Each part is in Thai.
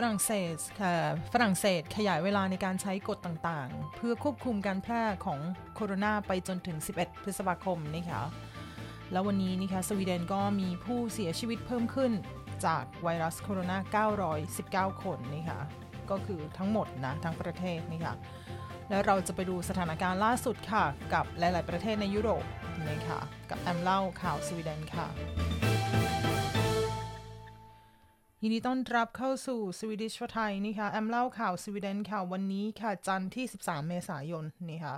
ฝรั่งเศสค่ะฝรั่งเศสขยายเวลาในการใช้กฎต่างๆ เพื่อควบคุมการแพร่ของโคโรนาไปจนถึง 11 พฤษภาคมนะคะแล้ววันนี้นะคะสวีเดนก็มีผู้เสียชีวิตเพิ่มขึ้นจากไวรัสโคโรนา 919 คนนะคะก็คือทั้งหมดนะ ทั้งประเทศนะคะแล้วเราจะไปดูสถานการณ์ล่าสุดค่ะ กับหลาย ๆ ประเทศในยุโรปนะคะกับแอมเล่าข่าวสวีเดนค่ะ ยินดีต้อนรับเข้าสู่ Swedish4Thai นี่ค่ะแอมเล่าข่าวสวีเดนค่ะวันนี้ค่ะจันทร์ที่ 13 เมษายนนี่ค่ะ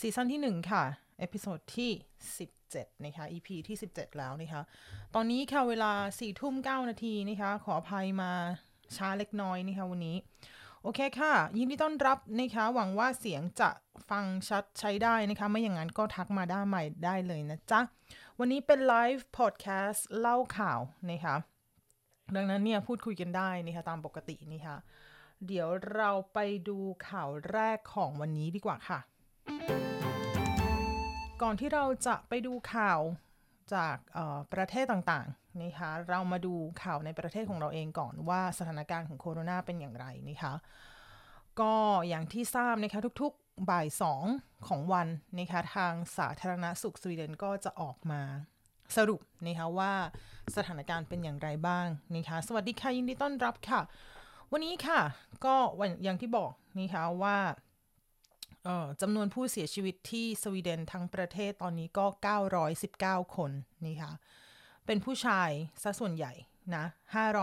season ที่ 1 ค่ะ episode ที่ 17นะคะ EP ที่ 17 แล้วนะคะตอนนี้ค่ะเวลา4ทุ่ม9นาทีนะคะขออภัยมาช้าเล็กน้อยนะคะวันนี้ โอเคค่ะ ยินดีต้อนรับนะคะหวังว่าเสียงจะฟังชัดใช้ได้นะคะ ไม่อย่างนั้นก็ทักมาได้ใหม่ได้เลยนะจ๊ะ วันนี้เป็นไลฟ์พอดแคสต์เล่าข่าวนะคะ ดังนั้นเนี่ยพูดคุยกันได้นะคะตามปกตินี่ค่ะ เดี๋ยวเราไปดูข่าวแรกของวันนี้ดีกว่าค่ะ ก่อนที่เราจะไปดูข่าวจากประเทศต่างๆนะคะเรามาดูข่าวในประเทศของเราเองก่อนว่าสถานการณ์ของโคโรนาเป็นอย่างไรนะคะก็อย่างที่ทราบนะคะทุกๆบ่ายสองของวันนะคะทางสาธารณสุขสวีเดนก็จะออกมา สรุปนะคะว่าสถานการณ์เป็นอย่างไรบ้างนะคะสวัสดีค่ะยินดีต้อนรับค่ะ วันนี้ค่ะ ก็วันอย่างที่บอกนะคะว่าจำนวนผู้เสียชีวิตที่สวีเดนทั้งประเทศตอนนี้ก็ 919 คนนี่ค่ะ เป็นผู้ชายซะส่วนใหญ่นะ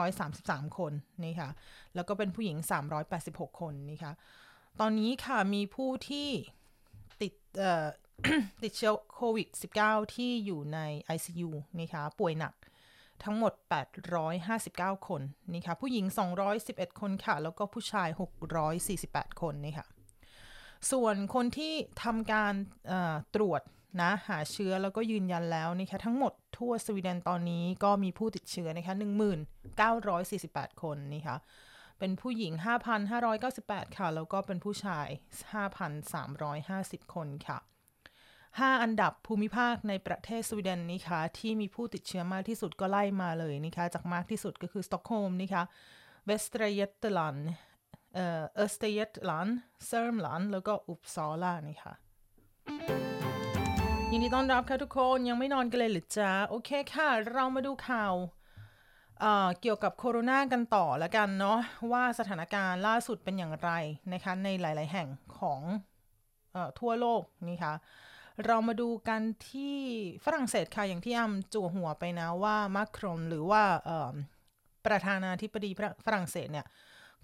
533 คนนี่ค่ะ แล้วก็เป็นผู้หญิง 386 คนนี่ค่ะ ตอนนี้ค่ะมีผู้ที่ติด ติดเชื้อโควิด -19 ที่อยู่ใน ICU นะคะป่วยหนักทั้งหมด 859 คนนี่ค่ะผู้หญิง 211 คนค่ะ แล้วก็ผู้ชาย 648 คนนี่ค่ะส่วนคนที่ทำการตรวจนะหาเชื้อแล้วก็ยืนยันแล้วนะคะทั้งหมดทั่วสวีเดนตอนนี้ก็มีผู้ติดเชื้อนะคะ1948 คนนี่ค่ะเป็นผู้หญิง 5,598 ค่ะ แล้วก็เป็นผู้ชาย 5,350 คนค่ะ 5 อันดับภูมิภาคในประเทศสวีเดนนะคะที่มีผู้ติดเชื้อมากที่สุดก็ไล่มาเลยนะคะจากมากที่สุดก็คือสต็อกโฮล์มนะคะ Västra Götaland เอ่อ Östergötland Sörmland แล้วก็ Uppsala นะคะยินดีต้อนรับค่ะทุกคนยังไม่นอนกันเลยหรือจ๊ะโอเคค่ะ เรามาดูข่าวเกี่ยวกับโคโรนากันต่อแล้วกันเนาะว่าสถานการณ์ล่าสุดเป็นอย่างไรนะคะในหลาย ๆ แห่งของอทั่วโลกนี่ค่ะ เรามาดูกันที่ฝรั่งเศสค่ะ อย่างที่อ้ำจั่วหัวไปนะว่ามาครอนหรือว่าประธานาธิบดีฝรั่งเศสเนี่ย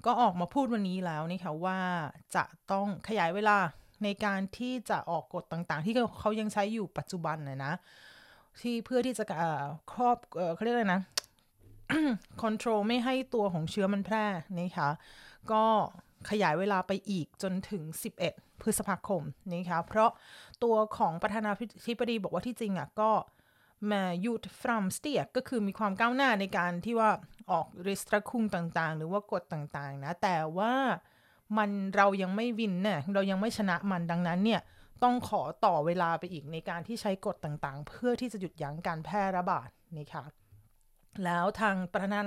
ก็ออกมาพูดวันนี้แล้วนี่ค่ะว่าจะต้องขยายเวลาในการที่จะออกกฎต่างๆ ที่เขายังใช้อยู่ปัจจุบันนะนะ ที่เพื่อที่จะครอบเขาเรียกอะไรนะคอนโทรลไม่ให้ตัวของเชื้อมันแพร่นี่ค่ะก็ขยายเวลาไปอีกจนถึง 11 พฤษภาคมนะคะเพราะ ตัวของประธานาธิบดีบอกว่าที่จริงอะก็มายุดฟรัมสเตียก็คือมีความก้าวหน้าในการที่ว่าออกริสตรคุงต่างๆ หรือว่ากฎต่างๆ นะ แต่ว่ามันเรายังไม่วินเนี่ยเรายังไม่ชนะมันดังนั้นเนี่ย ต้องขอต่อเวลาไปอีกในการที่ใช้กฎต่างๆ เพื่อที่จะหยุดยั้งการแพร่ระบาดนี่ค่ะแล้วทางประธานา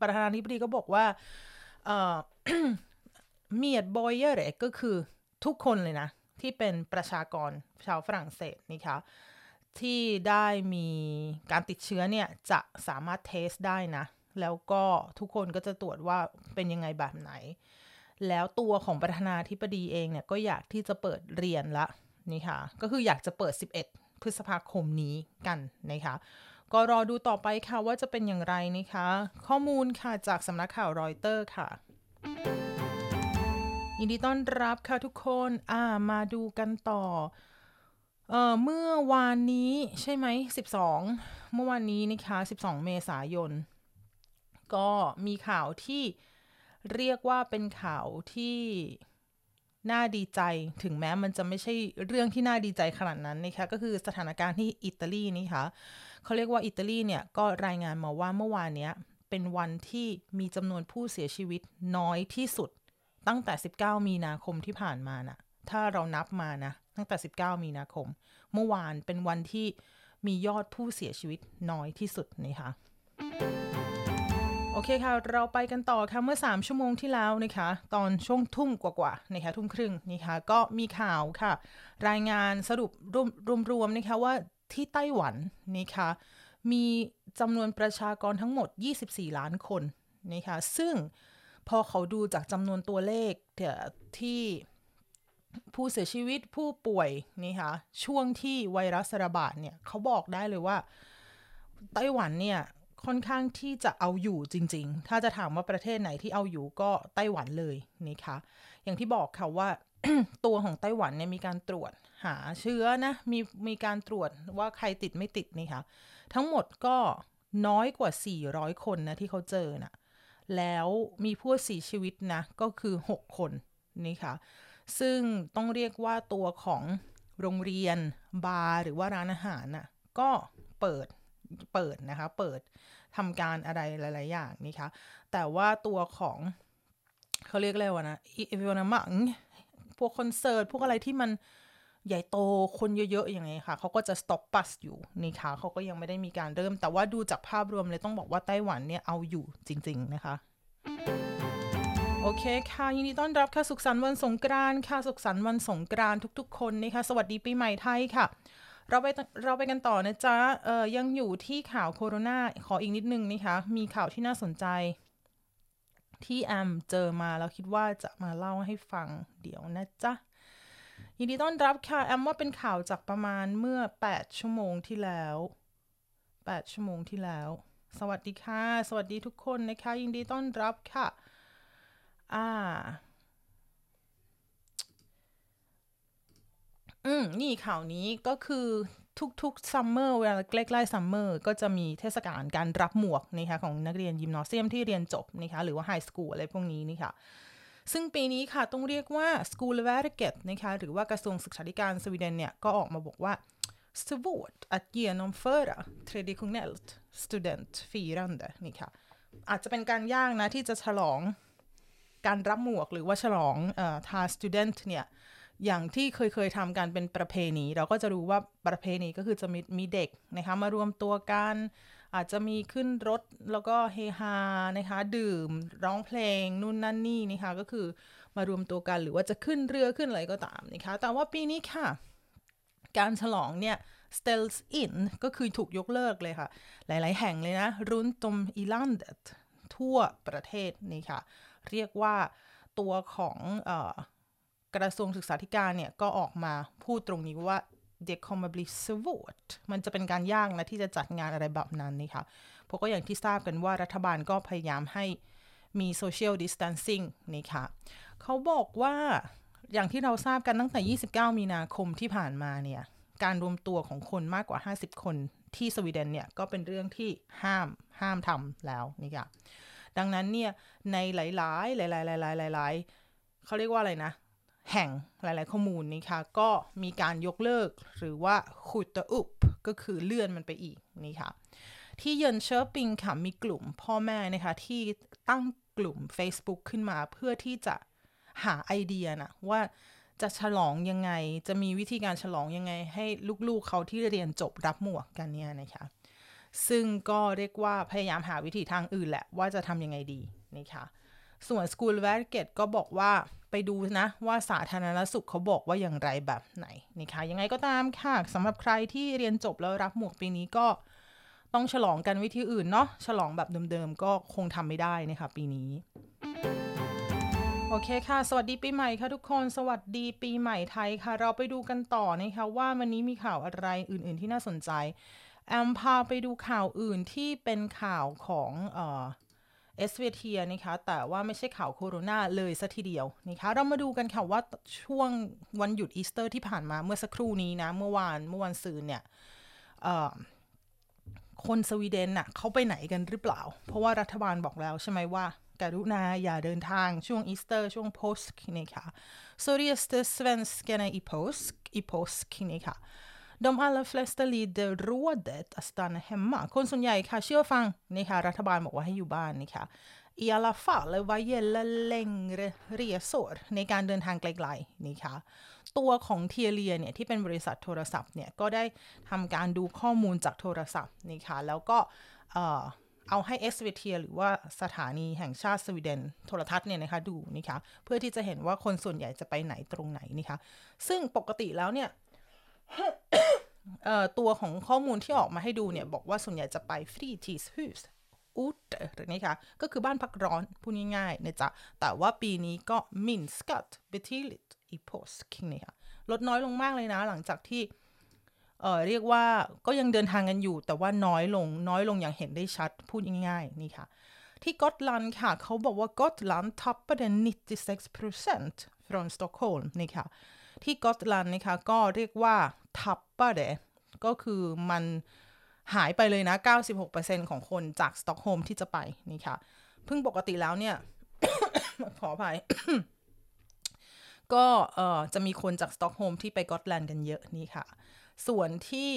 ประธานาธิบดีก็บอกว่าเมียดบอยเยอร์ก็คือทุกคนเลยนะ ที่เป็นประชากรชาวฝรั่งเศสนี่คะที่ได้มีการติดเชื้อเนี่ยจะสามารถเทสได้นะ แล้วก็ทุกคนก็จะตรวจว่าเป็นยังไงแบบไหน แล้วตัวของประธานาธิบดีเองเนี่ยก็อยากที่จะเปิดเรียนละนี่ค่ะ ก็คืออยากจะเปิด 11 พฤษภาคมนี้กันนะคะก็รอดูต่อไปค่ะว่าจะเป็นอย่างไรนะคะ ข้อมูลค่ะจากสำนักข่าวรอยเตอร์ค่ะ ยินดีต้อนรับค่ะทุกคนอ่ามาดูกันต่อเอ่อเมื่อวานนี้ใช่ไหม12เมื่อวานนี้นะคะ12เมษายน ก็มีข่าวที่เรียกว่าเป็นข่าวที่น่าดีใจถึงแม้มันจะไม่ใช่เรื่องที่น่าดีใจขนาดนั้นนะคะก็คือสถานการณ์ที่อิตาลีนี่ค่ะเขาเรียกว่าอิตาลีเนี่ยก็รายงานมาว่าเมื่อวานนี้เป็นวันที่มีจำนวนผู้เสียชีวิตน้อยที่สุด ตั้งแต่ 19 มีนาคมที่ผ่านมานะ่ะ ถ้าเรานับมานะ ตั้งแต่ 19 มีนาคม เมื่อวานเป็นวันที่มียอดผู้เสียชีวิตน้อยที่สุดนี่ค่ะโอโอเคค่ะ เราไปกันต่อค่ะ เมื่อ 3 ชั่วโมงที่แล้วนะคะ ตอนช่วงทุ่มกว่าๆนะคะ ทุ่มครึ่งนะคะ ก็มีข่าวค่ะ รายงานสรุปรวมๆนะคะว่าที่ไต้หวันนะคะ มีจำนวนประชากรทั้งหมด 24 ล้านคนนะคะ ซึ่ง พอเขาดูจากจำนวนตัวเลขที่ผู้เสียชีวิตผู้ป่วยนี่ค่ะช่วงที่ไวรัสระบาดเนี่ยเขาบอกได้เลยว่าไต้หวันเนี่ยค่อนข้างที่จะเอาอยู่จริง ๆ ถ้าจะถามว่าประเทศไหนที่เอาอยู่ก็ไต้หวันเลยนี่ค่ะอย่างที่บอกค่ะว่าตัวของไต้หวันเนี่ยมีการตรวจหาเชื้อนะมีมีการตรวจว่าใครติดไม่ติดนี่ค่ะทั้งหมดก็น้อยกว่า 400 คนนะที่เขาเจอนะ แล้วมีผู้เสียชีวิตนะ ก็คือ 6 คนนี่ค่ะ ซึ่งต้องเรียกว่าตัวของโรงเรียนบาร์หรือว่าร้านอาหารน่ะก็เปิดเปิดนะคะ เปิดทำการอะไรหลาย ๆ อย่างนี่คะแต่ว่าตัวของเขาเรียกอะไรวะนะอีเวนต์มังพวกคอนเสิร์ตพวกอะไรที่มัน ใหญ่โตคนเยอะๆอย่างไงค่ะเขาก็จะ stop bus อยู่นี่ค่ะเขาก็ยังไม่ได้มีการเริ่ม แต่ว่าดูจากภาพรวมเลยต้องบอกว่าไต้หวันเนี่ยเอาอยู่จริง ๆ นะคะโอเคค่ะยินดีต้อนรับค่ะสุขสันต์วันสงกรานต์ค่ะสุขสันต์วันสงกรานต์ทุกๆ คนนะคะสวัสดีปีใหม่ไทยค่ะ เราไปเราไปกันต่อนะจ๊ะเอ่อยังอยู่ที่ข่าวโคโรนาขออีกนิดนึงนะคะมีข่าวที่น่าสนใจ ที่แอมเจอมาแล้วคิดว่าจะมาเล่าให้ฟังเดี๋ยวนะจ๊ะ ยินดีต้อนรับค่ะ แอมว่าเป็นข่าวจากประมาณเมื่อ 8 ชั่วโมงที่แล้ว 8 ชั่วโมงที่แล้ว สวัสดีค่ะ สวัสดีทุกคนนะคะ ยินดีต้อนรับค่ะ อ่า อืม นี่ข่าวนี้ก็คือทุกๆ summer เวลาใกล้ๆ summer ก็จะมีเทศกาลการรับหมวกนะคะของนักเรียน gymnasium ที่เรียนจบนะคะหรือว่า high school อะไรพวกนี้นี่ค่ะ ซึ่งปีนี้ค่ะต้องเรียกว่า School v e r k e t นะคะหรือว่ากระทรวงศึกษาธิการสวีเดนเนี่ย ก็ออกมาบอกว่า svårt att genomföra traditionellt studentfirande นี่ค่ะอาจจะเป็นการยากนะที่จะฉลองการรับหมวกหรือว่าฉลองอทาสตูเดนต์เนี่ยอย่างที่เคยเคยทำกันเป็นประเพณี เราก็จะรู้ว่าประเพณีก็คือจะมีมีเด็กนะคะมารวมตัวกัน อาจจะมีขึ้นรถแล้วก็เฮฮานะคะดื่มร้องเพลงนู่นนั่นนี่นะคะก็คือมารวมตัวกันหรือว่าจะขึ้นเรือขึ้นอะไรก็ตามนะคะแต่ว่าปีนี้ค่ะ การฉลองเนี่ย ställs in ก็คือถูกยกเลิกเลยค่ะ หลาย ๆ แห่งเลยนะ รุนตมอีลันเดทั่วประเทศนี่ค่ะ เรียกว่าตัวของกระทรวงศึกษาธิการเนี่ย ก็ออกมาพูดตรงนี้ว่า det kommer bli svårt มันจะเป็นการยากนะที่จะจัดงานอะไรแบบนั้นนี่ค่ะเพราะก็อย่างที่ทราบกันว่ารัฐบาลก็พยายามให้มี social distancing นี่ค่ะเขาบอกว่าอย่างที่เราทราบกันตั้งแต่ 29 มีนาคมที่ผ่านมาเนี่ย การรวมตัวของคนมากกว่า 50 คนที่สวีเดนเนี่ย ก็เป็นเรื่องที่ห้ามห้ามทำแล้วนี่ค่ะดังนั้นเนี่ย ในหลาย ๆ หลาย ๆ หลาย ๆ หลาย ๆเขาเรียกว่าอะไรนะ แห่งหลาย ๆ ข้อมูลนี่ค่ะก็มีการยกเลิกหรือว่าขุดตะอุบก็คือเลื่อนมันไปอีกนี่ค่ะที่เยินเชอร์ปิงค่ะมีกลุ่มพ่อแม่นะคะที่ตั้งกลุ่ม Facebook ขึ้นมาเพื่อที่จะหาไอเดียนะว่าจะฉลองยังไง จะมีวิธีการฉลองยังไง ให้ลูก ๆเขาที่เรียนจบรับหมวกกันเนี่ยนะคะ ซึ่งก็เรียกว่าพยายามหาวิธีทางอื่นแหละว่าจะทำยังไงดีนะคะส่วน School v e r g e t ก็บอกว่า ไปดูนะว่าสาธารณสุขเขาบอกว่าอย่างไรแบบไหนนะคะยังไงก็ตามค่ะสำหรับใครที่เรียนจบแล้วรับหมวกปีนี้ก็ต้องฉลองกันวิธีอื่นเนาะฉลองแบบเดิมๆก็คงทำไม่ได้นะคะปีนี้โอเคค่ะ สวัสดีปีใหม่ค่ะทุกคน สวัสดีปีใหม่ไทยค่ะ เราไปดูกันต่อนะคะว่าวันนี้มีข่าวอะไรอื่น ๆ ที่น่าสนใจ แอมพาไปดูข่าวอื่นที่เป็นข่าวของเอ SVT นะคะแต่ว่าไม่ใช่ข่าวโคโรนาเลยสัทีเดียวนะคะเรามาดูกันค่ะว่าช่วงวันหยุดอีสเตอร์ที่ผ่านมาเมื่อสักครู่นี้นะ เมื่อวานเมื่อวันซืนเนี่ยคนสวีเดนน่ะเขาไปไหนกันหรือเปล่า เพราะว่ารัฐบาลบอกแล้วใช่ไหมว่าการุณาอย่าเดินทางช่วงอีสเตอร์ ช่วงโพสก์นี่ค่ะ så reste svenskarna i påsk i påsk นี่ค่ะ de allra flesta lider rådet att stanna hemma คนส่วนใหญ่ค่ะเชื่อฟังนี่ค่ะรัฐบาลบอกว่าให้อยู่บ้านนี่ค่ะ i alla fall vad gäller längre resor ในการเดินทางไกลๆนี่ค่ะตัวของเทียเลียเนี่ยที่เป็นบริษัทโทรศัพท์เนี่ยก็ได้ทำการดูข้อมูลจากโทรศัพท์นี่ค่ะแล้วก็เอาให้ SVT หรือว่าสถานีแห่งชาติสวีเดนโทรทัศน์เนี่ยนะคะดูนะคะเพื่อที่จะเห็นว่าคนส่วนใหญ่จะไปไหนตรงไหนนะคะซึ่งปกติแล้วเนี่ย ตัวของข้อมูลที่ออกมาให้ดูเนี่ย บอกว่าส่วนใหญ่จะไป fritidshus อุตนะคะก็คือบ้านพักร้อนพูดง่ายๆนะจ๊ะ แต่ว่าปีนี้ก็ minskat betydligt i påsk นะคะลดน้อยลงมากเลยนะ หลังจากที่เออเรียกว่าก็ยังเดินทางกันอยู่ แต่ว่าน้อยลงน้อยลงอย่างเห็นได้ชัดพูดง่ายๆนี่ค่ะ ที่ Gotland ค่ะ เขาบอกว่า Gotland tappade 96% från Stockholm นี่ค่ะ ที่ Gotland นะคะ ก็เรียกว่า tappade ก็คือมันหายไปเลยนะ 96%ของคนจากสต็อกโฮล์มที่จะไปนี่ค่ะเพิ่งปกติแล้วเนี่ย ขออภัย ก็จะมีคนจากสต็อกโฮล์มที่ไป Gotland กันเยอะนี่ค่ะ ส่วนที่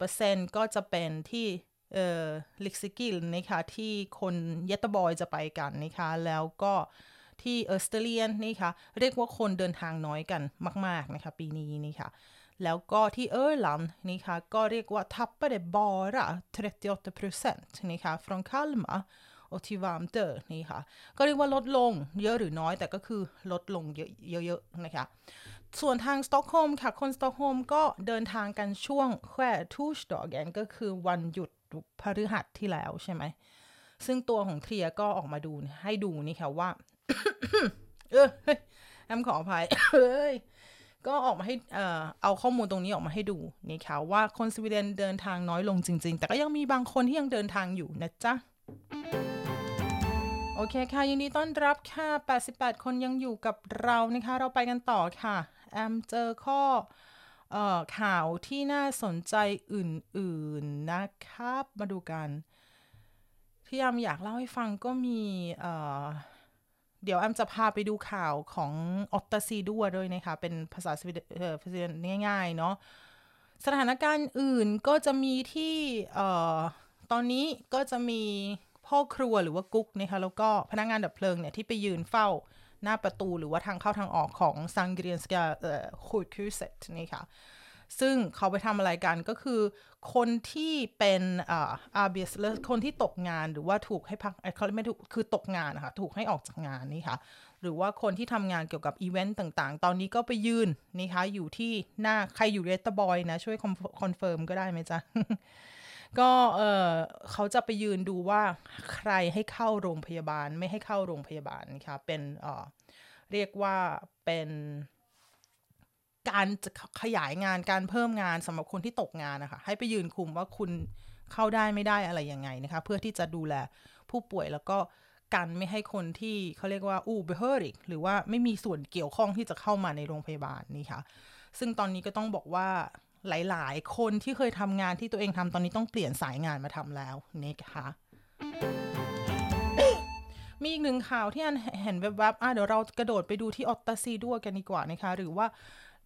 70%ก็จะเป็นที่เอ่อ Lysekil นะคะที่คน Göteborg จะไปกันนะคะแล้วก็ ที่ Österlen นี่ค่ะ เรียกว่าคนเดินทางน้อยกันมาก ๆ นะคะ ปีนี้นี่ค่ะ แล้วก็ที่ Öland นี่ค่ะ ก็เรียกว่า tappade bara 38%นี่ค่ะ från Kalmar och till Värmdö นี่ค่ะ ก็เรียกว่าลดลงเยอะหรือน้อยแต่ก็คือลดลงเยอะๆนะคะ ส่วนทางสต็อกโฮล์มค่ะ คนสต็อกโฮล์มก็เดินทางกันช่วงแค่ torsdagen ก็คือวันหยุดพฤหัสที่แล้วใช่ไหม ซึ่งตัวของ Telia ก็ออกมาดูให้ดูนี่ค่ะว่า เออแอมขออภัยเฮ้ยก็ออกมาให้เอ่อเอาข้อมูลตรงนี้ออกมาให้ดูนี่ค่ะว่าคนสวีเดนเดินทางน้อยลงจริง ๆ แต่ก็ยังมีบางคนที่ยังเดินทางอยู่นะจ๊ะโอเคค่ะยินดีต้อนรับค่ะ 88 คนยังอยู่กับเรานะคะ เราไปกันต่อค่ะ แอมเจอข้อออข่าวที่น่าสนใจอื่นๆนะครับ มาดูกัน ที่ยามอยากเล่าให้ฟังก็มีเอ่อ เดี๋ยวแอมจะพาไปดูข่าวของออตตาซีด้วยด้วยนะคะ เป็นภาษาสวีเดนง่าย ๆ เนาะสถานการณ์อื่นก็จะมีที่เอ่อตอนนี้ก็จะมีพ่อครัวหรือว่ากุ๊กนะคะแล้วก็พนักงานดับเพลิงเนี่ย ที่ไปยืนเฝ้าหน้าประตูหรือว่าทางเข้าทางออกของ Sahlgrenska เอ่อ sjukhuset นี่ค่ะ ซึ่งเขาไปทำอะไรกันก็คือ คนที่เป็นอ่าอาเบียสคนที่ตกงานหรือว่าถูกให้พักเขาไม่ถูกคือตกงานนะคะถูกให้ออกจากงานนี่ค่ะ หรือว่าคนที่ทำงานเกี่ยวกับอีเวนต์ต่างๆ ตอนนี้ก็ไปยืนนี่คะอยู่ที่น่ะใครอยู่ Göteborg นะ ช่วย confirm ก็ได้ไหมจ๊ะก็เออเขาจะไปยืนดูว่าใครให้เข้าโรงพยาบาลไม่ให้เข้าโรงพยาบาลนะคะเป็นเออเรียกว่าเป็น การจะขยายงานการเพิ่มงานสำหรับคนที่ตกงานนะคะ ให้ไปยืนคุมว่าคุณเข้าได้ไม่ได้อะไรยังไงนะคะ เพื่อที่จะดูแลผู้ป่วยแล้วก็กันไม่ให้คนที่เขาเรียกว่า obehörig หรือว่าไม่มีส่วนเกี่ยวข้องที่จะเข้ามาในโรงพยาบาลนี่ค่ะ ซึ่งตอนนี้ก็ต้องบอกว่าหลาย ๆ คนที่เคยทำงานที่ตัวเองทำตอนนี้ต้องเปลี่ยนสายงานมาทำแล้วนะคะมีอีกหนึ่งข่าวที่แอมเห็นแวบๆอะเดี๋ยวเรากระโดดไปดูที่ åtta sidor กันดีกว่านะคะ หรือว่า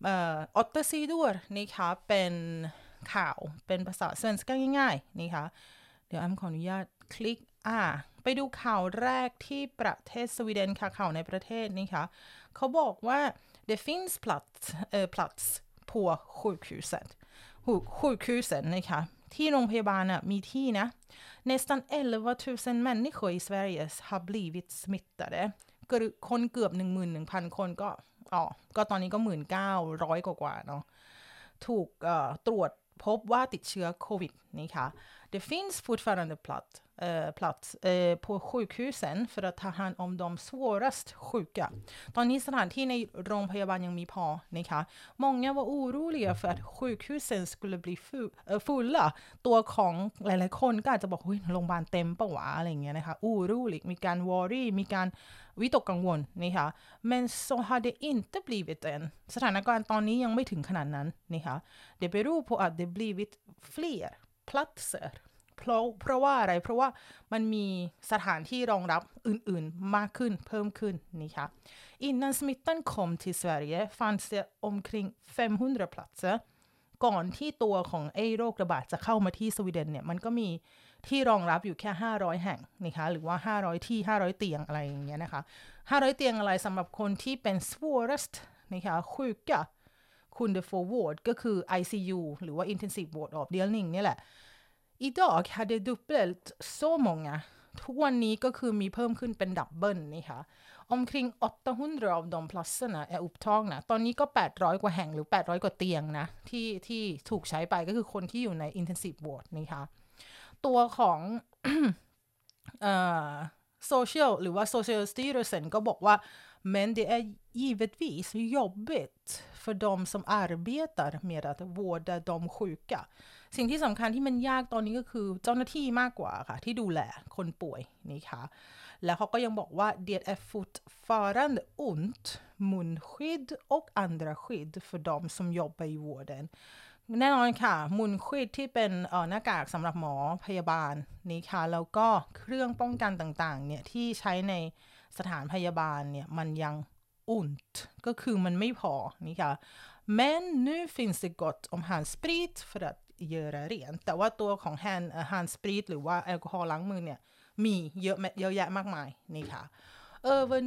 åtta sidor นี่คะเป็นข่าวเป็นภาษา svensk ง่ายๆนี่คะเดี๋ยวแอมขออนุญาตคลิกอ่าไปดูข่าวแรกที่ประเทศสวีเดนค่ะข่าวในประเทศนี่ค่ะเขาบอกว่า det finns plats, äh, plats på sjukhuset sjukhusen นะคะที่โรงพยาบาลน่ะมีที่นะ nästan 11 000 människor i Sverige har blivit smittade คนเกือบ 11,000 คนก็ อ๋อ ก็ตอนนี้ก็หมื่นเก้าร้อยกว่าเนาะ ถูกตรวจพบว่าติดเชื้อโควิดนี่ค่ะ Det finns fortfarande plats, eh, plats eh, på sjukhusen för att ta hand om de svårast sjuka. ตอนนี้สถานที่ในโรงพยาบาลยังมีพอนะคะ Många var oroliga för att sjukhusen skulle bli fulla ตัวของหลายๆคนก็อาจจะบอกเฮ้ยโรงพยาบาลเต็มปะวะอะไรอย่างเงี้ยนะคะ orolig มีการ worry มีการวิตกกังวลนะคะ men så har det inte blivit än สถานการณ์ตอนนี้ยังไม่ถึงขนาดนั้นนะคะ det beror på att det blivit fler platser เพราะเพราะว่าอะไรเพราะว่ามันมีสถานที่รองรับอื่นๆมากขึ้นเพิ่มขึ้นนะคะ innan smittan kom till Sverige fanns det omkring 500 platser ก่อนที่ตัวของไอ้โรคระบาดจะเข้ามาที่สวีเดนเนี่ยมันก็มีที่รองรับอยู่แค่ 500 แห่งนะคะหรือว่า 500 ที่ 500 เตียงอะไรอย่างเงี้ยนะคะ 500 เตียงอะไรสำหรับคนที่เป็น svårast นะคะ sjuka คุณ the forward ก็คือ ICU หรือว่า intensive ward of dealing นี่แหละ idag hade dubbelt så många ทุกวันนี้ก็คือมีเพิ่มขึ้นเป็นดับเบิลนี่ค่ะ omkring 800 av de platserna är upptagna ตอนนี้ก็ 800 กว่าแห่งหรือ 800 กว่าเตียงนะที่ที่ถูกใช้ไปก็คือคนที่อยู่ใน intensive ward นี่ค่ะ ตัวของ social หรือว่า social styrelsen ก็บอกว่า men det är givetvis jobbigt för de som arbetar med att vårda de sjuka สิ่งที่สำคัญที่มันยากตอนนี้ก็คือเจ้าหน้าที่มากกว่าค่ะ ที่ดูแลคนป่วยนี่ค่ะ แล้วเขาก็ยังบอกว่า det är fortfarande ont munskydd och andra skydd för de som jobbar i vården แน่นอนค่ะ มุนควิดที่เป็นหน้ากากสำหรับหมอพยาบาลนี่ค่ะ แล้วก็เครื่องป้องกันต่างๆ เนี่ย ที่ใช้ในสถานพยาบาลเนี่ย มันยังอุ่นก็คือมันไม่พอนี่ค่ะ men nu finns det gott om handsprit för att göra rent แต่ว่าตัวของ hand handsprit หรือว่าแอลกอฮอล์ล้างมือเนี่ย มีเยอะเยอะแยะมากมายนี่ค่ะ över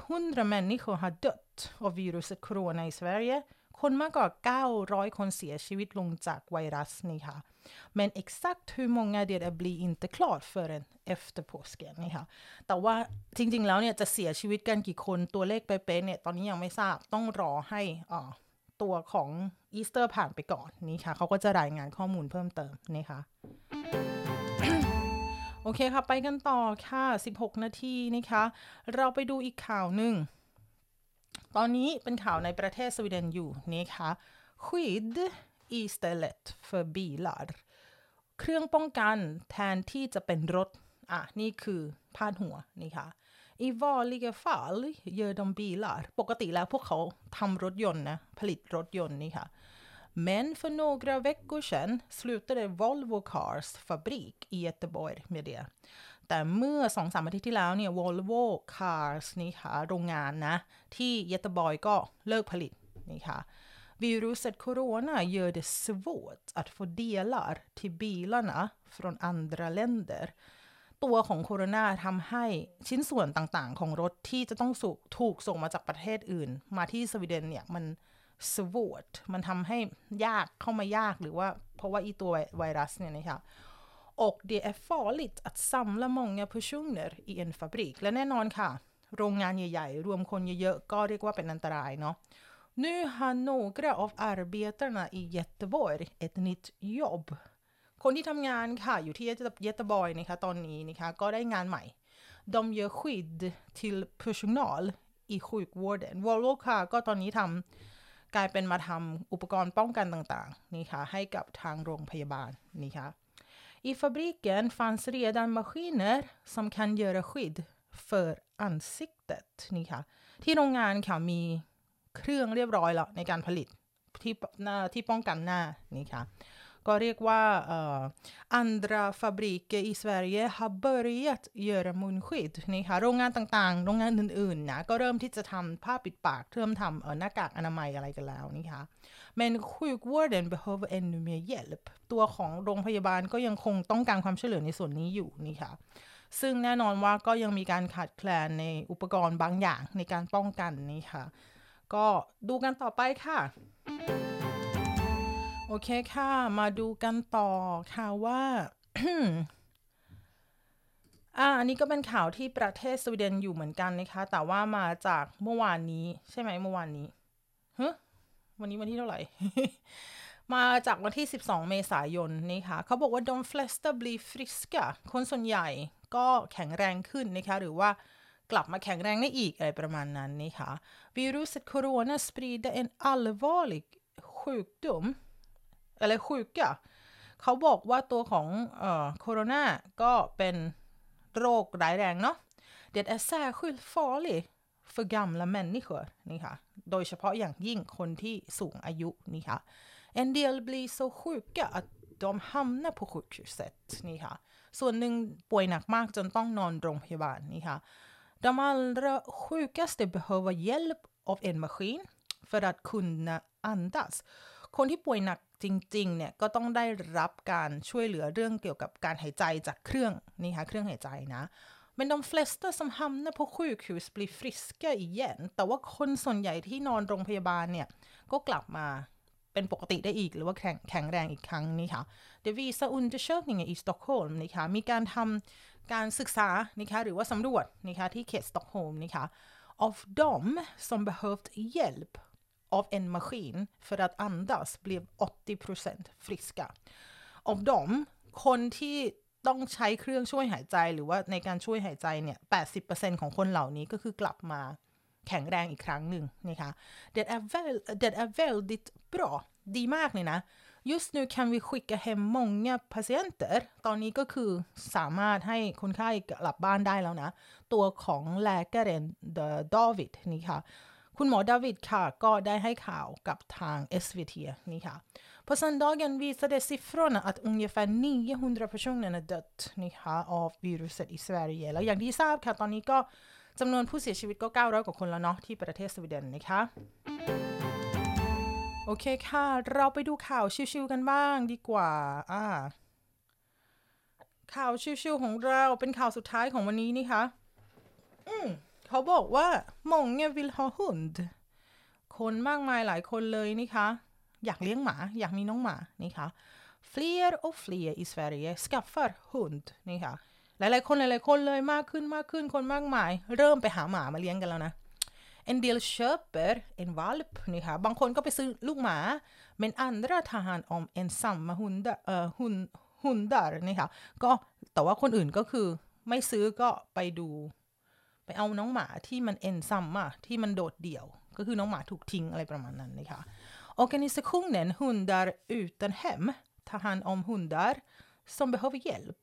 900 människor har dött av viruset corona i Sverige คนมากกว่า 900 คนเสียชีวิตลงจากไวรัสนี่ค่ะ men exakt hur många det är blir inte klart förrän efter påsken นี่ค่ะ แต่ว่าจริงๆ แล้วเนี่ยจะเสียชีวิตกันกี่คนตัวเลขเป๊ะๆเนี่ยตอนนี้ยังไม่ทราบต้องรอให้อ่า ตัวของอีสเตอร์ผ่านไปก่อนนี่ค่ะเขาก็จะรายงานข้อมูลเพิ่มเติมนี่ค่ะโอเคค่ะ ไปกันต่อค่ะ 16 นาทีนะคะ เราไปดูอีกข่าวหนึ่ง ตอนนี้เป็นข่าวในประเทศสวีเดนอยู่นะคะ skydd istället för bilar เครื่องป้องกันแทนที่จะเป็นรถ อะ นี่คือพาดหัวนี่ค่ะ i vanliga fall gör de bilar ปกติแล้วพวกเขาทำรถยนต์นะ ผลิตรถยนต์นี่ค่ะ men för några veckor sedan slutade Volvo Cars fabrik i Göteborg med det แต่เมื่อสองสามอาทิตย์ที่แล้วเนี่ย Volvo Cars นี่ค่ะ โรงงานนะ ที่เยตบอยก็เลิกผลิตนี่ค่ะ Viruset corona gör det svårt att få delar till bilarna från andra länder ตัวของโคโรนาทำให้ชิ้นส่วนต่างๆ ของรถที่จะต้องสถูกส่งมาจากประเทศอื่น มาที่สวีเดนเนี่ยมัน svårt มันทำให้ยากเข้ามายากหรือว่าเพราะว่าอีตัวไวรัสเนี่ยนะคะ och det är farligt att samla många personer i en fabrik และแน่นอนค่ะ โรงงานใหญ่ๆ รวมคนเยอะๆ ก็เรียกว่าเป็นอันตรายเนาะ Nu har några av arbetarna i Göteborg ett nytt jobb คนที่ทำงานค่ะอยู่ที่เยตบอยนะคะตอนนี้นะคะก็ได้งานใหม่ de gör skydd till personal i sjukvården Volvo ค่ะก็ตอนนี้ทำกลายเป็นมาทำอุปกรณ์ป้องกันต่างๆนี่ค่ะให้กับทางโรงพยาบาลนี่ค่ะ I fabriken fanns redan maskiner som kan göra skydd för ansiktet นี่ค่ะที่โรงงานค่ะมีเครื่องเรียบร้อยแล้วในการผลิตที่หน้าที่ป้องกันหน้านี่ค่ะ ก็เรียกว่า uh, andra fabriker i Sverige har börjat göra munskydd นี่ค่ะโรงงานต่างๆ โรงงานอื่นๆนะก็เริ่มที่จะทำผ้าปิดปากเริ่มทำเออหน้ากากอนามัยอะไรกันแล้วนี่ค่ะ men sjukvården behöver ännu mer hjälp ตัวของโรงพยาบาลก็ยังคงต้องการความช่วยเหลือในส่วนนี้อยู่นี่ค่ะซึ่งแน่นอนว่าก็ยังมีการขาดแคลนในอุปกรณ์บางอย่างในการป้องกันนี่ค่ะ ก็ดูกันต่อไปค่ะ เคค่ะ มาดูกันต่อค่ะว่าอ่าอันนี้ก็เป็นข่าวที่ประเทศสวีเดนอยู่เหมือนกันนะคะ แต่ว่ามาจากเมื่อวานนี้ ใช่ไหมเมื่อวานนี้ฮ้วันนี้วันที่เท่าไหร่ มาจากวันที่ 12 เมษายนนี่ค่ะเขาบอกว่า de flesta blir friska คนส่วนใหญ่ก็แข็งแรงขึ้นนะคะ หรือว่ากลับมาแข็งแรงได้อีกอะไรประมาณนั้นนี่ค่ะ viruset corona sprider en allvarlig sjukdom eller sjuka เขาบอกว่าตัวของโคโรนาก็เป็นโรคร้ายแรงเนาะ det är särskilt farligt för gamla människor นี่ค่ะ โดยเฉพาะอย่างยิ่งคนที่สูงอายุนี่ค่ะ en del blir så sjuka att de hamnar på sjukhuset นี่ค่ะ ส่วนหนึ่งป่วยหนักมากจนต้องนอนโรงพยาบาลนี่ค่ะ de allra sjukaste behöver hjälp av en maskin för att kunna andas คนที่ป่วยหนัก จริงๆเนี่ยก็ต้องได้รับการช่วยเหลือเรื่องเกี่ยวกับการหายใจจากเครื่องนี่ค่ะเครื่องหายใจนะ men de flesta som hamnar på sjukhus blir friska igen แต่ว่าคนส่วนใหญ่ที่นอนโรงพยาบาลเนี่ย ก็กลับมาเป็นปกติได้อีกหรือว่าแข็งแข็งแรงอีกครั้งนี่ค่ะ Det visar undersökningen i Stockholm นะคะมีการทำการศึกษานะคะหรือว่าสำรวจนะคะที่เขตสต็อกโฮล์มนะคะ Av dem som behövt hjälp av en maskin för att andas blev 80% friska. Av dem คนที่ต้องใช้เครื่องช่วยหายใจหรือว่าในการช่วยหายใจเนี่ย 80%ของคนเหล่านี้ก็คือกลับมาแข็งแรงอีกครั้งหนึ่งนะคะ Det är, väl, det är väldigt bra ดีมากเลยนะ Just nu kan vi skicka hem många patienter ตอนนี้ก็คือสามารถให้คนไข้กลับบ้านได้แล้วนะ ตัวของ läkaren David นี่ค่ะ คุณหมอดาวิดค่ะ ก็ได้ให้ข่าวกับทาง SVT นี่ค่ะ På söndagen visade siffrorna att ungefär 900 personer är dött นี่ค่ะ av viruset i Sverige แล้วอย่างที่ทราบค่ะ ตอนนี้ก็จำนวนผู้เสียชีวิตก็ 900 กว่าคนแล้วเนาะที่ประเทศสวีเดนนะคะโอเคค่ะ เราไปดูข่าวชิวๆกันบ้างดีกว่าอ่าข่าวชิวๆของเราเป็นข่าวสุดท้ายของวันนี้นี่คะอืม เขาบอกว่า många vill ha hund คนมากมายหลายคนเลยนี่คะ อยากเลี้ยงหมา อยากมีน้องหมานี่คะ fler och fler i Sverige skaffar hund นี่ค่ะ หลายๆคนหลายๆคนเลยมากขึ้นมากขึ้นคนมากมาย เริ่มไปหาหมามาเลี้ยงกันแล้วนะ En del köper en valp นี่ค่ะ บางคนก็ไปซื้อลูกหมา men andra tar hand om ensamma hundar, uh, hund, hundar นี่ค่ะ ก็แต่ว่าคนอื่นก็คือไม่ซื้อก็ไปดู ไปเอาน้องหมาที่มันเอนซัมอะที่มันโดดเดี่ยว ก็คือน้องหมาถูกทิ้งอะไรประมาณนั้นนะคะ Organisationen Hundar utan hem tar hand om hundar som behöver hjälp.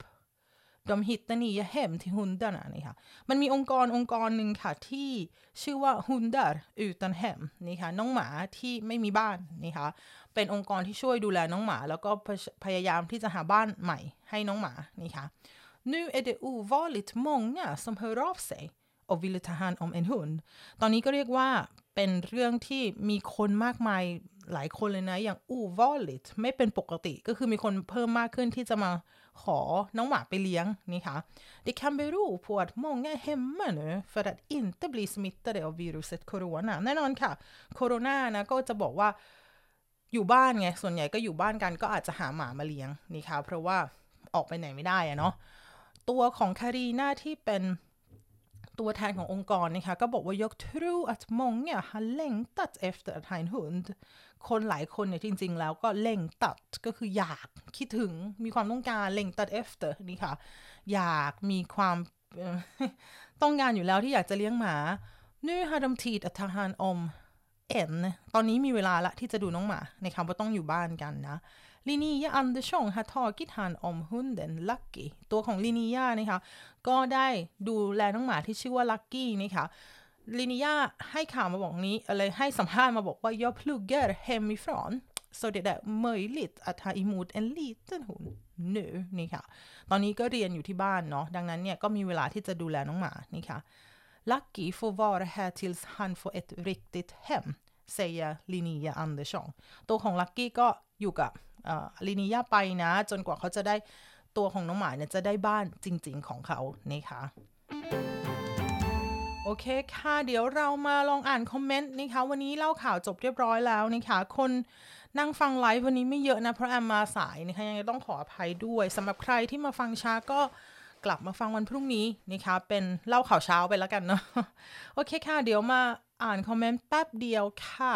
De hittar nya hem till hundarna นี่ค่ะมันมีองค์กรองค์กรหนึ่งค่ะที่ชื่อว่า Hundar utan hem นี่ค่ะน้องหมาที่ไม่มีบ้านนี่ค่ะเป็นองค์กรที่ช่วยดูแลน้องหมา แล้วก็พยายามที่จะหาบ้านใหม่ให้น้องหมานี่ค่ะ Nu är det ovanligt många som hör av sig och vill ta hand om en hund ตอนนี้ก็เรียกว่าเป็นเรื่องที่มีคนมากมายหลายคนเลยนะ อย่าง ovanligt ไม่เป็นปกติ ก็คือมีคนเพิ่มมากขึ้นที่จะมาขอน้องหมาไปเลี้ยงนี่ค่ะ Det kan bero på att många är hemma nu för att inte bli smittade av viruset corona แน่นอนค่ะ โคโรนานะก็จะบอกว่าอยู่บ้านไง ส่วนใหญ่ก็อยู่บ้านกันก็อาจจะหาหมามาเลี้ยงนี่ค่ะ เพราะว่าออกไปไหนไม่ได้อะเนาะ ตัวของคารีนาที่เป็น ตัวแทนขององค์กรนะคะก็บอกว่า jag tror att många har längtat efter att ha en hund คนหลายคนเนี่ยจริง ๆ แล้วก็เล่งตัดก็คืออยากคิดถึงมีความต้องการเล่งตัด efter นี่ค่ะ อยากมีความต้องการอยู่แล้วที่อยากจะเลี้ยงหมา nu har de tid att ta hand om en ตอนนี้มีเวลาละที่จะดูน้องหมานะคะว่าต้องอยู่บ้านกันนะ Linnea Andersson har tagit hand om hunden Lucky ตัวของ Linnea นะคะก็ได้ดูแลน้องหมาที่ชื่อว่า Lucky นะคะลินียาให้ข่าวมาบอกนี้อะไรให้สัมภาษณ์มาบอกว่า jag pluggar hemifrån så det är möjligt att ta emot en liten hund nu นี่ค่ะ ตอนนี้ก็เรียนอยู่ที่บ้านเนาะ ดังนั้นเนี่ยก็มีเวลาที่จะดูแลน้องหมา นี่ค่ะ Lucky får vara här tills han får ett riktigt hem säger Linnea Andersson ตัวของ Lucky ก็อยู่กับ ลินียาไปนะ จนกว่าเขาจะได้ตัวของน้องหมาเนี่ยจะได้บ้านจริง ๆของเขานี่ค่ะโอเคค่ะ เดี๋ยวเรามาลองอ่านคอมเมนต์นะคะ วันนี้เล่าข่าวจบเรียบร้อยแล้วนะคะ คนนั่งฟังไลฟ์วันนี้ไม่เยอะนะ เพราะแอมมาสายนะคะ ยังต้องขออภัยด้วยสำหรับใครที่มาฟังช้าก็กลับมาฟังวันพรุ่งนี้นะคะ เป็นเล่าข่าวเช้าไปแล้วกันเนาะโอเคค่ะ เดี๋ยวมาอ่านคอมเมนต์แป๊บเดียวค่ะ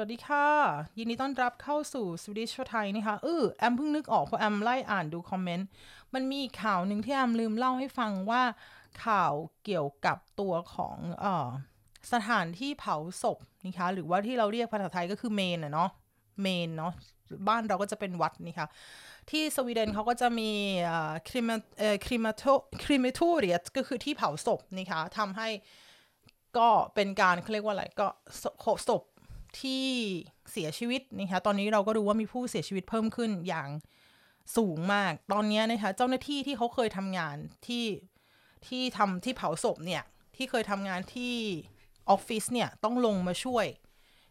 วัสดีค่ะ ยินดีต้อนรับเข้าสู่ Swedish for Thai นะคะเออแอมเพิ่งนึกออกเพราะแอมไล่อ่านดูคอมเมนต์ มันมีข่าวหนึ่งที่แอมลืมเล่าให้ฟังว่าข่าวเกี่ยวกับตัวของเออสถานที่เผาศพนะคะหรือว่าที่เราเรียกภาษาไทยก็คือเมนอะเนาะเมนเนาะบ้านเราก็จะเป็นวัดนี่ค่ะที่สวีเดนเขาก็จะมีคริมคริมาโตคริมโทเรียก็คือที่เผาศพนะคะทำให้ก็เป็นการเขาเรียกว่าอะไรก็ศพ ที่เสียชีวิตนะคะตอนนี้เราก็รู้ว่ามีผู้เสียชีวิตเพิ่มขึ้นอย่างสูงมาก ตอนนี้นะคะเจ้าหน้าที่ที่เขาเคยทำงานที่ที่ทำที่เผาศพเนี่ย ที่เคยทำงานที่ออฟฟิศเนี่ย ต้องลงมาช่วย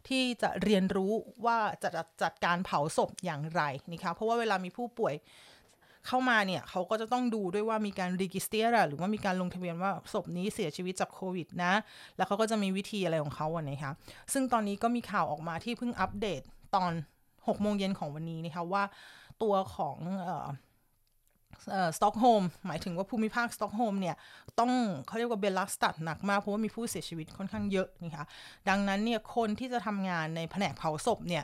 ที่จะเรียนรู้ว่าจะจัดการเผาศพอย่างไรนะคะเพราะว่าเวลามีผู้ป่วย เข้ามาเนี่ยเขาก็จะต้องดูด้วยว่ามีการ registrera หรือว่ามีการลงทะเบียนว่าศพนี้เสียชีวิตจากโควิดนะ แล้วเขาก็จะมีวิธีอะไรของเขาวันนี้คะซึ่งตอนนี้ก็มีข่าวออกมาที่เพิ่งอัปเดตตอน6โมงเย็นของวันนี้นะคะว่าตัวของสต็อกโฮมหมายถึงว่าภูมิภาคสต็อกโฮมเนี่ยต้องเขาเรียกว่า belastad หนักมาก เพราะว่ามีผู้เสียชีวิตค่อนข้างเยอะนะคะดังนั้นเนี่ยคนที่จะทำงานในแผนกเผาศพเนี่ย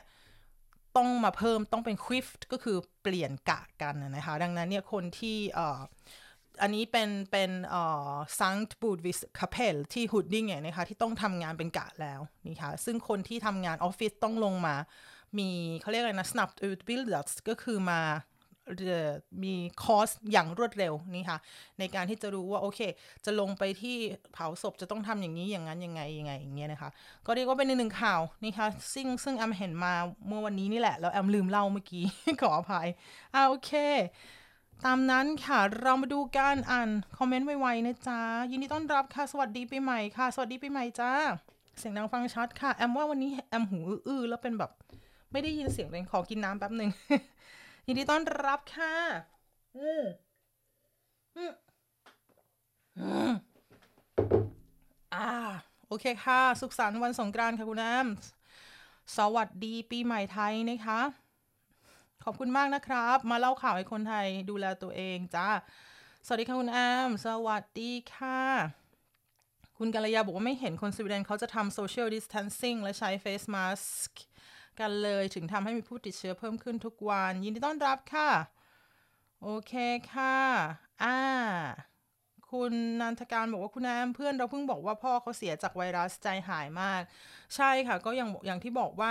ต้องมาเพิ่มต้องเป็น skift ก็คือเปลี่ยนกะกันนะคะ ดังนั้นเนี่ยคนที่อันนี้เป็นเป็นอ่า Sankt Botvids kapell ที่ Huddinge เนี่ยนะคะที่ต้องทำงานเป็นกะแล้วนี่ค่ะซึ่งคนที่ทำงานออฟฟิศต้องลงมา มีเขาเรียกอะไรนะ snabbutbildas ก็คือมา มีคอร์สอย่างรวดเร็วนี่ค่ะ ในการที่จะรู้ว่าโอเค จะลงไปที่เผาศพจะต้องทำอย่างนี้อย่างนั้นยังไงยังไงอย่างเงี้ยนะคะ ก็เรียกว่าเป็นหนึ่งข่าวนี่ค่ะซึ่งซึ่งแอมเห็นมาเมื่อวันนี้นี่แหละ แล้วแอมลืมเล่าเมื่อกี้ ขออภัยอ่าโอเค ตามนั้นค่ะเรามาดูการอ่านคอมเมนต์ไวๆนะจ๊ะยินดีต้อนรับค่ะสวัสดีปีใหม่ค่ะ สวัสดีปีใหม่จ้าเสียงดังฟังชัดค่ะแอมว่าวันนี้แอมหูอื้อแล้วเป็นแบบ ไม่ได้ยินเสียงเลยขอกินน้ำแป๊บหนึ่ง ยินดีต้อนรับค่ะอืมอืมอืมอ่า โอเคค่ะ สุขสันต์วันสงกรานต์ค่ะคุณแอม สวัสดีปีใหม่ไทยนะคะ ขอบคุณมากนะครับ มาเล่าข่าวให้คนไทยดูแลตัวเองจ้า สวัสดีค่ะคุณแอม สวัสดีค่ะ คุณกัลยาบอกว่าไม่เห็นคนสวีเดนเขาจะทำ social distancing และใช้ face mask กันเลยถึงทำให้มีผู้ติดเชื้อเพิ่มขึ้นทุกวัน ยินดีต้อนรับค่ะ โอเคค่ะอ่าคุณนันทการบอกว่าคุณแอมเพื่อนเราเพิ่งบอกว่าพ่อเขาเสียจากไวรัสใจหายมาก ใช่ค่ะ ก็อย่างอย่างที่บอกว่า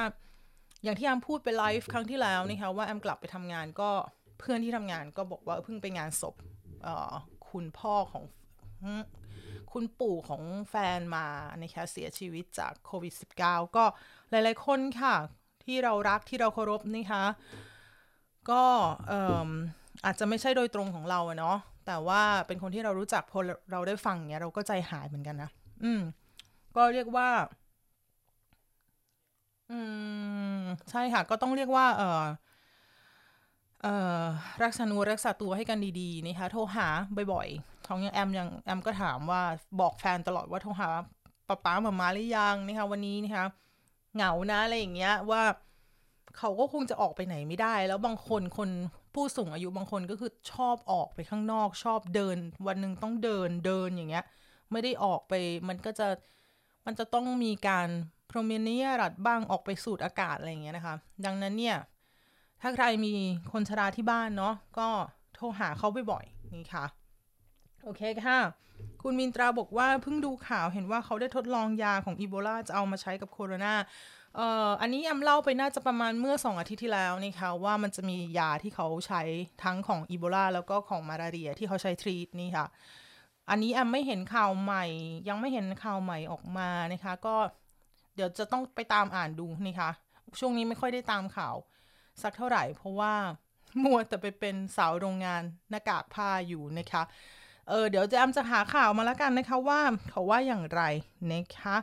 อย่างที่แอมพูดไปไลฟ์ครั้งที่แล้วนะคะว่าแอมกลับไปทำงานก็เพื่อนที่ทำงานก็บอกว่าเพิ่งไปงานศพคุณพ่อของคุณปู่ของแฟนมานะคะเสียชีวิตจากโควิด -19 ก็หลายๆคนค่ะ ที่เรารักที่เราเคารพนะคะ ก็อาจจะไม่ใช่โดยตรงของเราเนาะแต่ว่าเป็นคนที่เรารู้จักพอเราได้ฟังเนี้ยเราก็ใจหายเหมือนกันนะอืม ก็เรียกว่า อืม ใช่ค่ะ ก็ต้องเรียกว่า เออเอ่อรักษานูรักษาตัวให้กันดีๆนะคะโทรหาบ่อยๆของยังแอมยังแอมก็ถามว่าบอกแฟนตลอดว่าโทรหาป้าป้ามามาหรือยังนะคะวันนี้นะคะ เหงานะอะไรอย่างเงี้ยว่าเขาก็คงจะออกไปไหนไม่ได้ แล้วบางคนคนผู้สูงอายุบางคนก็คือชอบออกไปข้างนอก ชอบเดิน วันหนึ่งต้องเดินเดินอย่างเงี้ย ไม่ได้ออกไปมันก็จะมันจะต้องมีการพรเมเนียรัดบ้างออกไปสูดอากาศอะไรอย่างเงี้ยนะคะ ดังนั้นเนี่ย ถ้าใครมีคนชราที่บ้านเนาะก็โทรหาเขาบ่อยๆนี่ค่ะ โอเคค่ะ คุณมินตราบอกว่าเพิ่งดูข่าวเห็นว่าเขาได้ทดลองยาของอีโบลาจะเอามาใช้กับโคโรนาเอ่ออันนี้แอมเล่าไปน่าจะประมาณเมื่อสองอาทิตย์ที่แล้วนี่ค่ะว่ามันจะมียาที่เขาใช้ทั้งของอีโบลาแล้วก็ของมาลาเรียที่เขาใช้ทรีตนี่ค่ะ อันนี้แอมไม่เห็นข่าวใหม่ ยังไม่เห็นข่าวใหม่ออกมานะคะ ก็เดี๋ยวจะต้องไปตามอ่านดูนี่ค่ะช่วงนี้ไม่ค่อยได้ตามข่าวสักเท่าไหร่ เพราะว่ามัวแต่ไปเป็นสาวโรงงานหน้ากากผ้าอยู่นะคะ เออเดี๋ยวจะแอมจะหาข่าวมาแล้วกันนะคะว่าเขาว่าอย่างไรนะคะ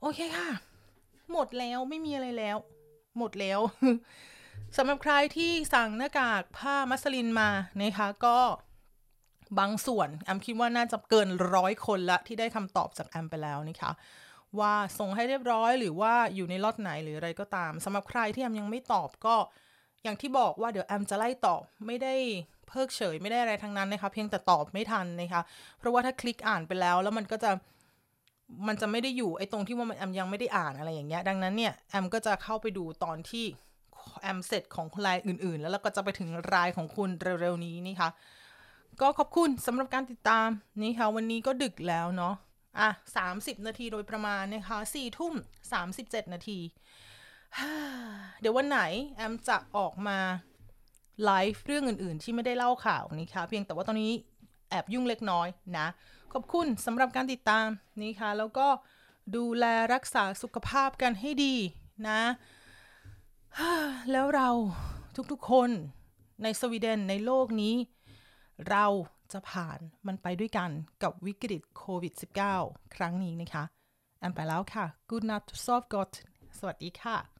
โอเคค่ะ หมดแล้วไม่มีอะไรแล้ว หมดแล้วสำหรับใครที่สั่งหน้ากากผ้ามัสลินมานะคะก็บางส่วนแอมคิดว่าน่าจะเกินร้อยคนละที่ได้คำตอบจากแอมไปแล้วนะคะว่าส่งให้เรียบร้อยหรือว่าอยู่ในล็อตไหนหรืออะไรก็ตามสำหรับใครที่แอมยังไม่ตอบก็ อย่างที่บอกว่าเดี๋ยวแอมจะไล่ตอบไม่ได้เพิกเฉยไม่ได้อะไรทั้งนั้นนะคะ เพียงแต่ตอบไม่ทันนะคะ เพราะว่าถ้าคลิกอ่านไปแล้ว แล้วมันก็จะมันจะไม่ได้อยู่ไอ้ตรงที่ว่าแอมยังไม่ได้อ่านอะไรอย่างเงี้ย ดังนั้นเนี่ยแอมก็จะเข้าไปดูตอนที่แอมเสร็จของรายอื่น ๆ แล้วเราก็จะไปถึงรายของคุณเร็วๆนี้นี่ค่ะก็ขอบคุณสำหรับการติดตามนี่ค่ะวันนี้ก็ดึกแล้วเนาะอะสามสิบนาทีโดยประมาณนะคะสี่ทุ่มสามสิบเจ็ดนาที เดี๋ยววันไหน แอมจะออกมาไลฟ์เรื่องอื่น ๆ ที่ไม่ได้เล่าข่าวนี่ค่ะ เพียงแต่ว่าตอนนี้แอบยุ่งเล็กน้อยนะ ขอบคุณสำหรับการติดตามนี่ค่ะ แล้วก็ดูแลรักษาสุขภาพกันให้ดีนะ แล้วเราทุกๆคนในสวีเดนในโลกนี้ เราจะผ่านมันไปด้วยกันกับวิกฤตโควิด -19 ครั้งนี้นะคะ แอมไปแล้วค่ะ Good night to soft got สวัสดีค่ะ